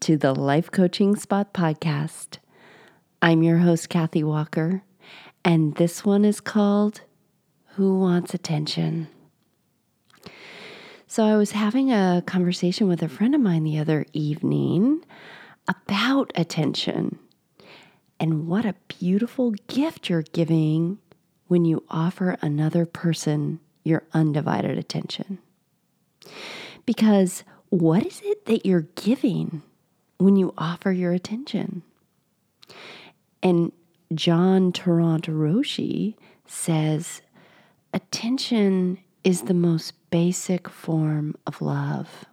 to the Life Coaching Spot podcast. I'm your host, Kathy Walker, and this one is called Who Wants Attention? So, I was having a conversation with a friend of mine the other evening about attention and what a beautiful gift you're giving when you offer another person your undivided attention. Because what is it that you're giving when you offer your attention? And John Tarrant Roshi says, attention is the most basic form of love.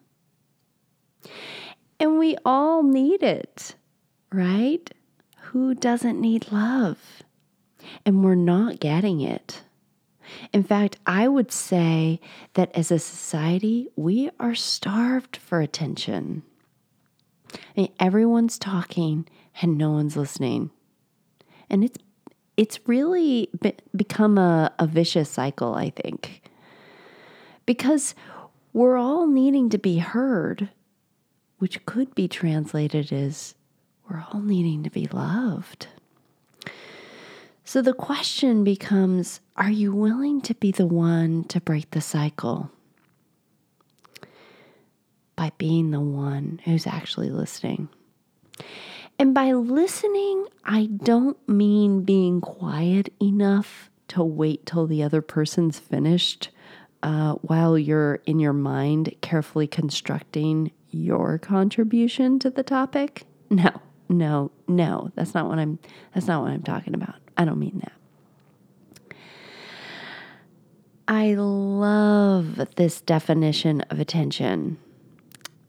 And we all need it, right? Who doesn't need love? And we're not getting it. In fact, I would say that as a society, we are starved for attention. Mean, everyone's talking and no one's listening. And it's it's really be- become a, a vicious cycle, I think. Because we're all needing to be heard, which could be translated as we're all needing to be loved. So the question becomes are you willing to be the one to break the cycle? By being the one who's actually listening. And by listening, I don't mean being quiet enough to wait till the other person's finished uh, while you're in your mind carefully constructing your contribution to the topic. No, no, no. That's not what I'm. That's not what I'm talking about. I don't mean that. I love this definition of attention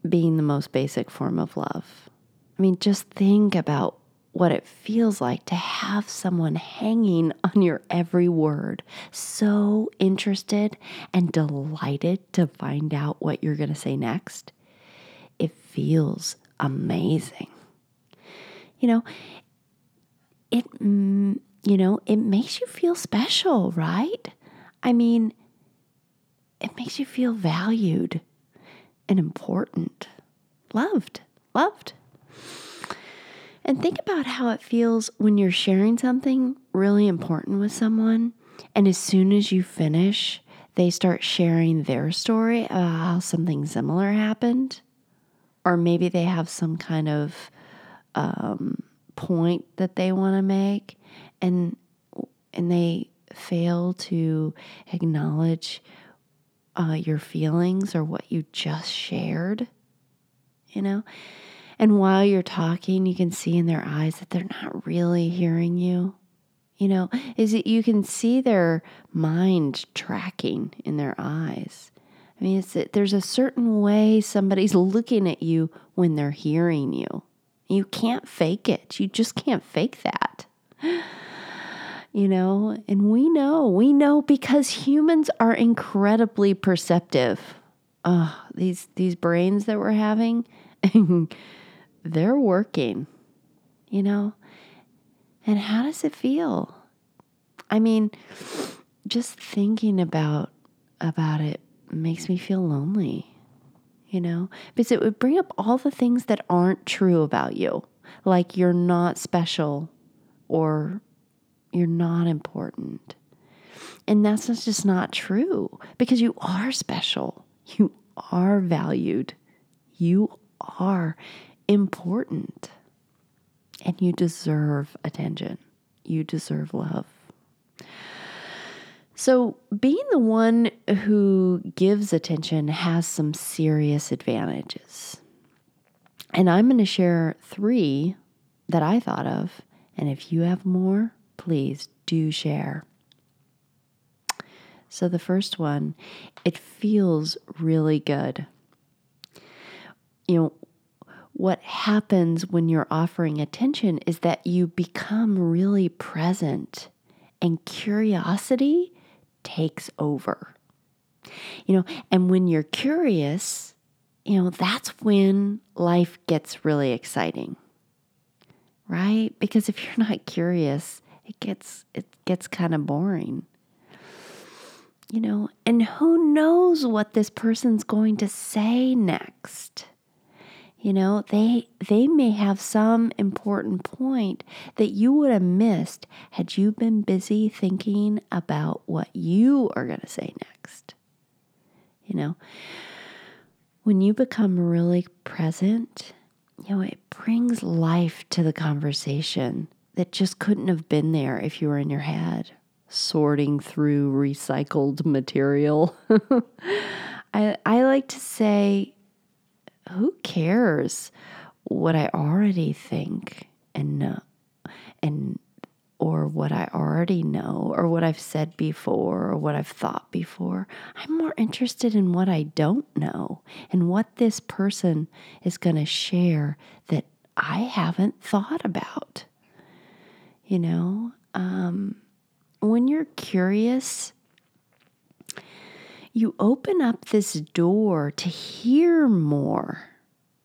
being the most basic form of love. I mean, just think about what it feels like to have someone hanging on your every word, so interested and delighted to find out what you're going to say next. It feels amazing. You know, it mm, you know, it makes you feel special, right? I mean, it makes you feel valued and important, loved, loved. And think about how it feels when you're sharing something really important with someone, and as soon as you finish, they start sharing their story about how something similar happened, or maybe they have some kind of um, point that they want to make, and and they fail to acknowledge uh, your feelings or what you just shared, you know. And while you're talking, you can see in their eyes that they're not really hearing you. You know, is it you can see their mind tracking in their eyes. I mean, it's there's a certain way somebody's looking at you when they're hearing you. You can't fake it. You just can't fake that you know, and we know, we know because humans are incredibly perceptive. Uh, these these brains that we're having, they're working, you know. And how does it feel? I mean, just thinking about about it makes me feel lonely, you know, because it would bring up all the things that aren't true about you, like you're not special or you're not important. And that's just not true because you are special. You are valued. You are important. And you deserve attention. You deserve love. So, being the one who gives attention has some serious advantages. And I'm going to share three that I thought of. And if you have more, please do share. So, the first one, it feels really good. You know, what happens when you're offering attention is that you become really present and curiosity takes over. You know, and when you're curious, you know, that's when life gets really exciting. Right? Because if you're not curious, it gets it gets kind of boring. you know, and who knows what this person's going to say next. You know, they they may have some important point that you would have missed had you been busy thinking about what you are going to say next. You know, when you become really present, you know, it brings life to the conversation that just couldn't have been there if you were in your head sorting through recycled material. I I like to say who cares what I already think and know and or what I already know or what I've said before or what I've thought before. I'm more interested in what I don't know and what this person is going to share that I haven't thought about. You know, um, when you're curious, you open up this door to hear more.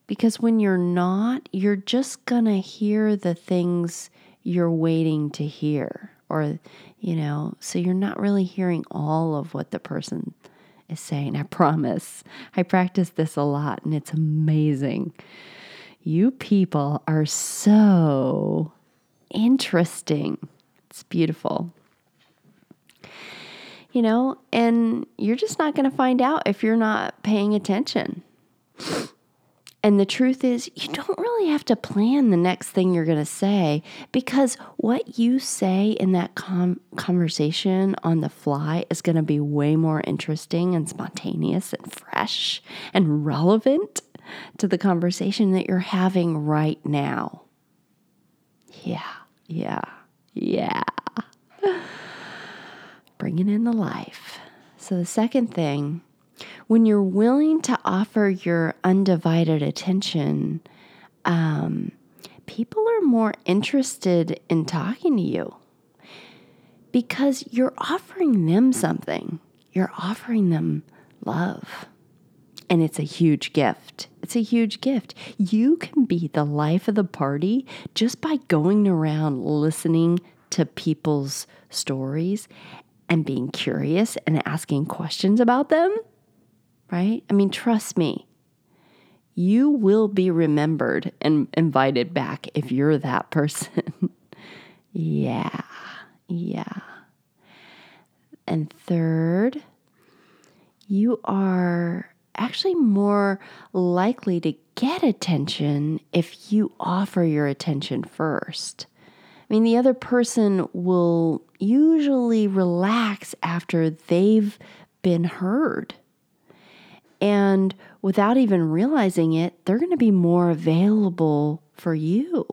Because when you're not, you're just going to hear the things you're waiting to hear. Or, you know, so you're not really hearing all of what the person is saying. I promise. I practice this a lot and it's amazing. You people are so interesting. It's beautiful you know, and you're just not going to find out if you're not paying attention. And the truth is, you don't really have to plan the next thing you're going to say because what you say in that com- conversation on the fly is going to be way more interesting and spontaneous and fresh and relevant to the conversation that you're having right now. Yeah, yeah, yeah bringing in the life. So, the second thing, when you're willing to offer your undivided attention, um, people are more interested in talking to you because you're offering them something. You're offering them love. And it's a huge gift. It's a huge gift. You can be the life of the party just by going around listening to people's stories and being curious and asking questions about them, right? I mean, trust me, you will be remembered and invited back if you're that person. yeah, yeah. And third, you are actually more likely to get attention if you offer your attention first. I mean, the other person will usually relax after they've been heard. And without even realizing it, they're going to be more available for you.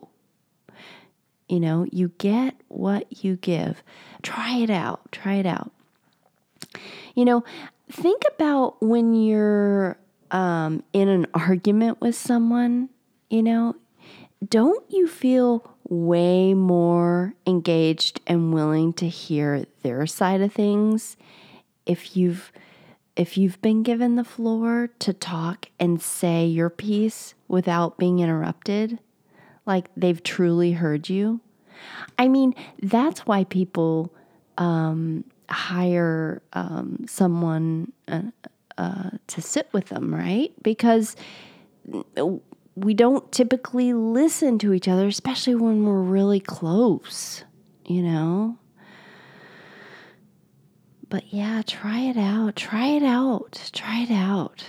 You know, you get what you give. Try it out. Try it out. You know, think about when you're um, in an argument with someone, you know, don't you feel way more engaged and willing to hear their side of things if you've if you've been given the floor to talk and say your piece without being interrupted? Like they've truly heard you? I mean that's why people um, hire um, someone uh, uh, to sit with them right because we don't typically listen to each other, especially when we're really close, you know? But yeah, try it out. Try it out. Try it out.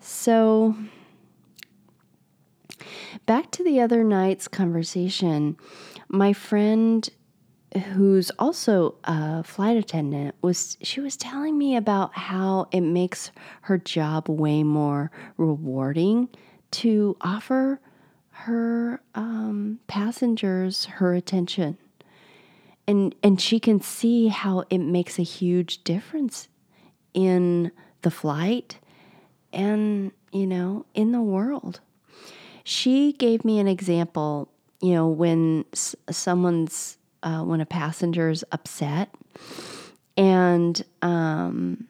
So, back to the other night's conversation, my friend who's also a flight attendant was she was telling me about how it makes her job way more rewarding to offer her um, passengers her attention. And, and she can see how it makes a huge difference in the flight and, you know, in the world. She gave me an example, you know, when someone's, uh, when a passenger's upset and, um,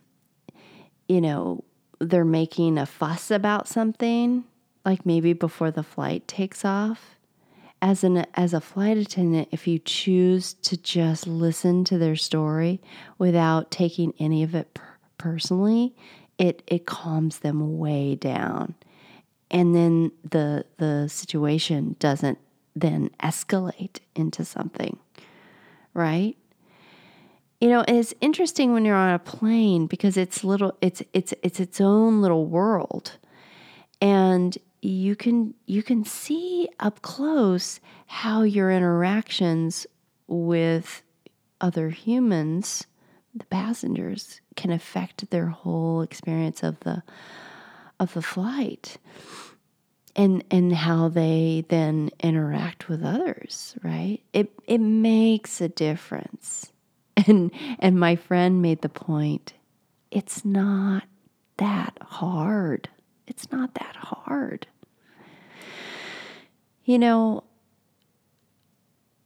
you know, they're making a fuss about something like maybe before the flight takes off. as an as a flight attendant, if you choose to just listen to their story without taking any of it per- personally, it it calms them way down. And then the the situation doesn't then escalate into something. Right? You know, it's interesting when you're on a plane because it's little it's it's it's its own little world. And you can you can see up close how your interactions with other humans, the passengers, can affect their whole experience of the of the flight. And and how they then interact with others, right? It it makes a difference. And and my friend made the point, it's not that hard. It's not that hard. You know,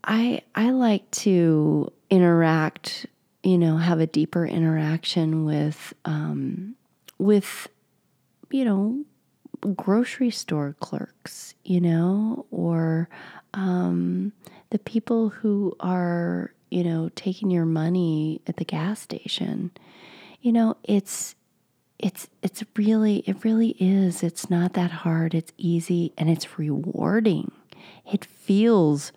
I I like to interact, you know, have a deeper interaction with um, with you know grocery store clerks, you know, or um, the people who are you know taking your money at the gas station. You know, it's it's it's really it really is it's not that hard it's easy and it's rewarding it feels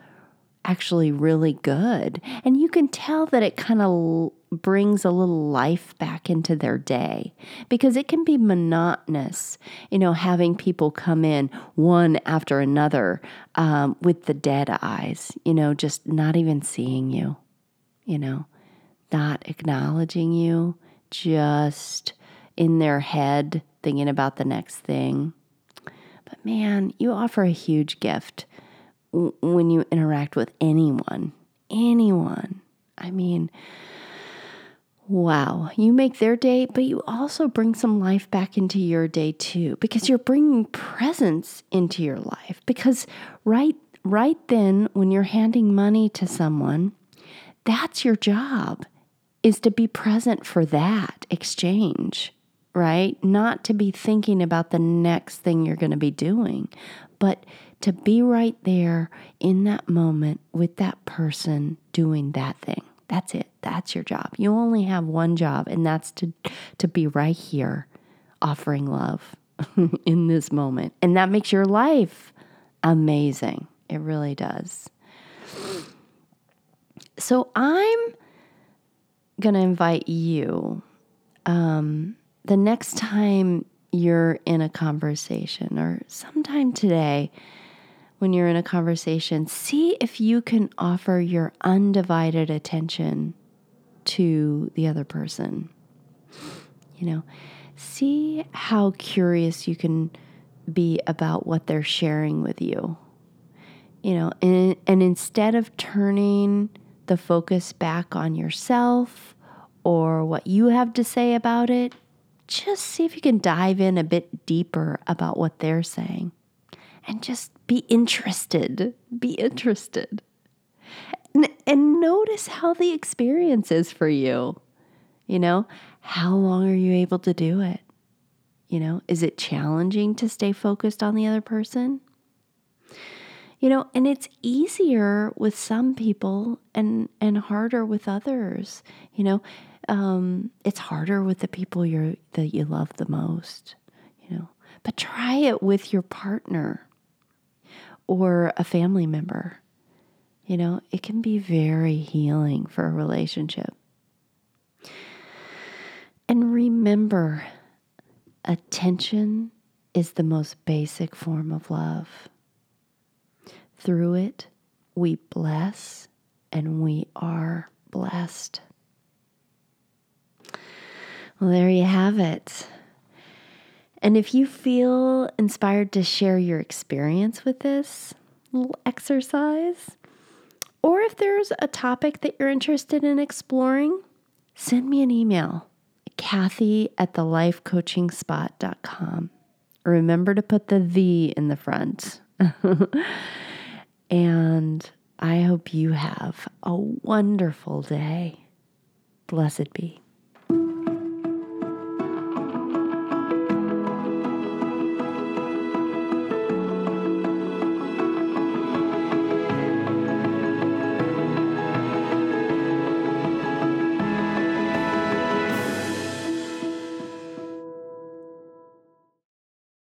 actually really good and you can tell that it kind of brings a little life back into their day because it can be monotonous you know having people come in one after another um, with the dead eyes you know just not even seeing you you know not acknowledging you just in their head thinking about the next thing. But man, you offer a huge gift when you interact with anyone. Anyone. I mean, wow, you make their day, but you also bring some life back into your day too because you're bringing presence into your life because right right then when you're handing money to someone, that's your job is to be present for that exchange right? Not to be thinking about the next thing you're going to be doing, but to be right there in that moment with that person doing that thing. That's it. That's your job. You only have one job, and that's to, to be right here offering love in this moment. And that makes your life amazing. It really does. So I'm going to invite you um, the next time you're in a conversation or sometime today when you're in a conversation, see if you can offer your undivided attention to the other person. You know, see how curious you can be about what they're sharing with you. You know, and, and instead of turning the focus back on yourself or what you have to say about it, just see if you can dive in a bit deeper about what they're saying and just be interested. Be interested. And, and notice how the experience is for you. You know, how long are you able to do it? You know, is it challenging to stay focused on the other person? You know, and it's easier with some people and and harder with others. You know, um, it's harder with the people you're that you love the most, you know. But try it with your partner or a family member. You know, it can be very healing for a relationship. And remember, attention is the most basic form of love. Through it, we bless and we are blessed. Well, there you have it. And if you feel inspired to share your experience with this little exercise, or if there's a topic that you're interested in exploring, send me an email, Kathy at thelifecoachingspot.com. Remember to put the the in the front. and I hope you have a wonderful day. Blessed be.